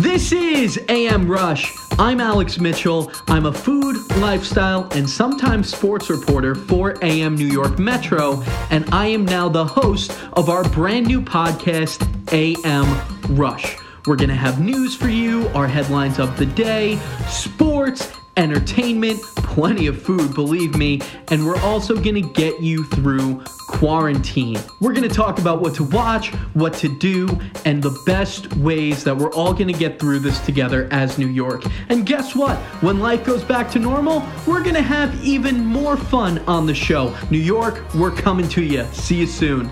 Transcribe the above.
This is AM Rush. I'm Alex Mitchell. I'm a food, lifestyle, and sometimes sports reporter for AM New York Metro, and I am now the host of our brand new podcast, AM Rush. We're going to have news for you, our headlines of the day, sports, entertainment, plenty of food, believe me, and we're also going to get you through quarantine. We're going to talk about what to watch, what to do, and the best ways that we're all going to get through this together as New York. And guess what? When life goes back to normal, we're going to have even more fun on the show. New York, we're coming to you. See you soon.